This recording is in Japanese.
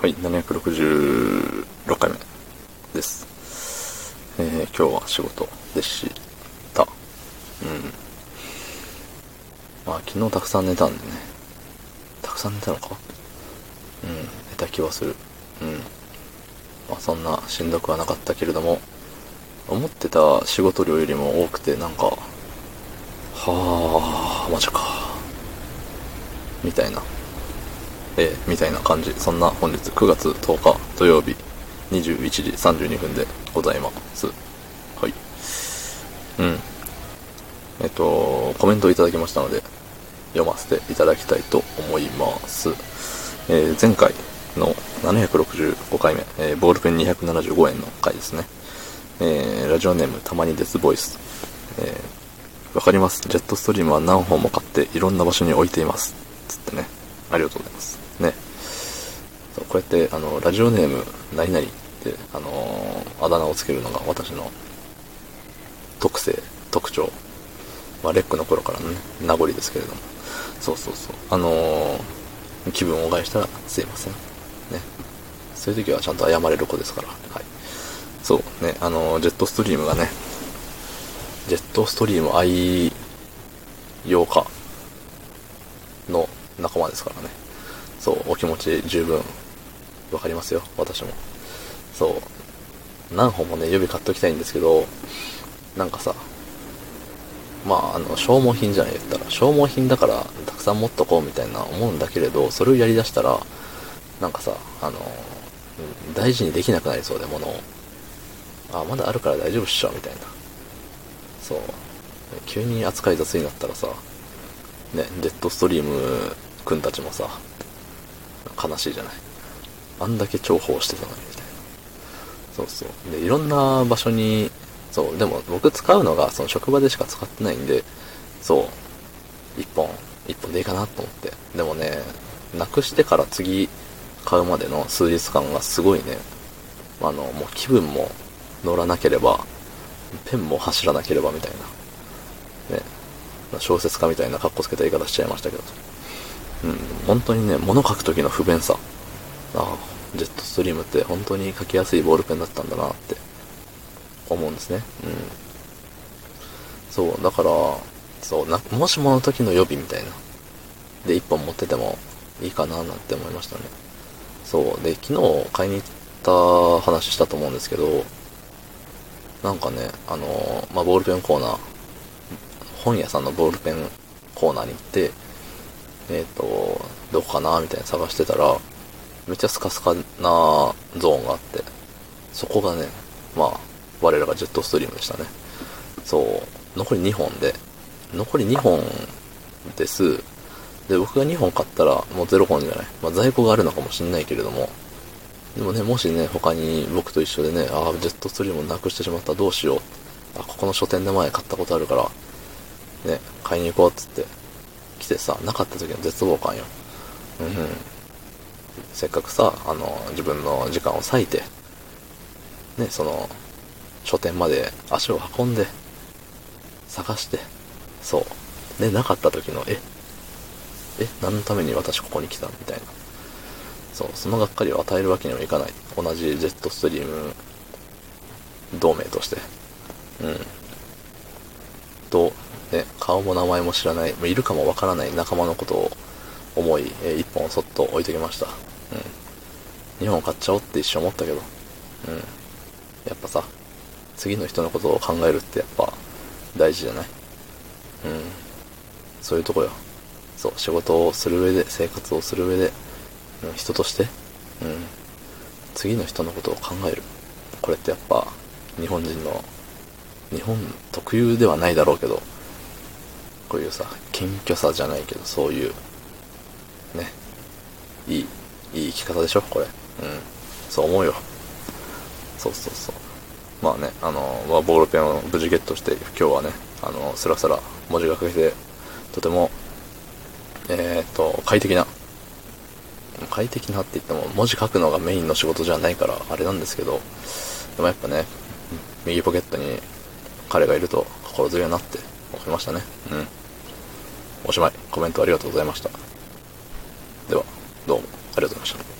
はい、766回目です。えー、今日は仕事でした。うん。まあ、昨日たくさん寝たんでね。たくさん寝たのか？うん、寝た気はする。うん。まあ、そんなしんどくはなかったけれども、思ってた仕事量よりも多くて、なんか、はあ、マジか。みたいな。えーみたいな感じ。そんな本日9月10日土曜日21時32分でございます。はい。うん。えっと、コメントいただきましたので、読ませていただきたいと思います。えー前回の765回目、えーボールペン275円の回ですね。えーラジオネームたまにデスボイス。えーわかります。ジェットストリームは何本も買っていろんな場所に置いています。つってね。ありがとうございます。ね。こうやって、あの、ラジオネーム、何々って、あのーあだ名をつけるのが私の特性、特徴。まあ、レックの頃からのね、名残ですけれども。そうそうそう。あのー気分を害したらすいません。ね。そういう時はちゃんと謝れる子ですから。はい。そう、ね、あのージェットストリームがね、ジェットストリーム愛用家の仲間ですからね。そう、お気持ち十分わかりますよ、私も。そう、何本もね、予備買っときたいんですけど、なんかさ、まあ、あの、消耗品じゃない言ったら、消耗品だからたくさん持っとこうみたいな思うんだけれど、それをやりだしたら、なんかさ、あの、大事にできなくなりそうで、物を。あ、まだあるから大丈夫っしょ、みたいな。そう。急に扱い雑になったらさ、ね、ジェットストリーム君たちもさ、悲しいじゃない。あんだけ重宝してたのに、みたいな。そうそう。で、いろんな場所に、そう、でも僕使うのが、その職場でしか使ってないんで、そう、一本、一本でいいかなと思って。でもね、なくしてから次買うまでの数日間がすごいね、あの、もう気分も乗らなければ、ペンも走らなければみたいな。ね、小説家みたいな格好つけた言い方しちゃいましたけど。うん、本当にね、物書く時の不便さ。ああ、ジェットストリームって本当に書きやすいボールペンだったんだなって思うんですね。うん。そう、だから、そう、な、もしもの時の予備みたいな。で、一本持っててもいいかななんて思いましたね。そう、で、昨日買いに行った話したと思うんですけど、なんかね、あのまあ、ボールペンコーナー、本屋さんのボールペンコーナーに行って、えっ、と、どこかなみたいな探してたら、めっちゃスカスカなゾーンがあって、そこがね、まあ、我らがジェットストリームでしたね。そう、残り2本で、残り2本です。で、僕が2本買ったらもう0本じゃない。まあ、在庫があるのかもしんないけれども、でもね、もしね、他に僕と一緒でね、ああ、ジェットストリームをなくしてしまった、どうしよう。あ、ここの書店で前買ったことあるから、ね、買いに行こうっつって、てさ、なかった時の絶望感よ。うん、うん。せっかくさ、あの、自分の時間を割いて、ね、その、書店まで足を運んで、探して、そう。で、なかった時の、え、え、何のために私ここに来たみたいな。そう、そのがっかりを与えるわけにはいかない。同じジェットストリーム同盟として。うん。と、ね、顔も名前も知らない、もういるかもわからない仲間のことを思い、えー一本そっと置いときました。うん。二本買っちゃおうって一瞬思ったけど。うん。やっぱさ、次の人のことを考えるってやっぱ大事じゃない？うん。そういうとこよ。そう、仕事をする上で、生活をする上で、うん人として、うん。次の人のことを考える。これってやっぱ、日本人の、日本特有ではないだろうけど、こういうさ、謙虚さじゃないけど、そういう、ね、いい、いい生き方でしょ、これ。うん。そう思うよ。そうそうそう。まあね、あの、まあボールペンを無事ゲットして、今日はね、あの、スラスラ文字が書けて、とても、えーっと、快適な、快適なって言っても、文字書くのがメインの仕事じゃないから、あれなんですけど、でもやっぱね、右ポケットに彼がいると心強いなって思いましたね。うん。おしまい。コメントありがとうございました。では、どうもありがとうございました。